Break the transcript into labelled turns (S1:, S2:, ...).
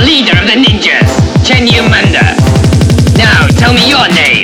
S1: leader of the ninjas, Chen Yumanda. Now, tell me your name.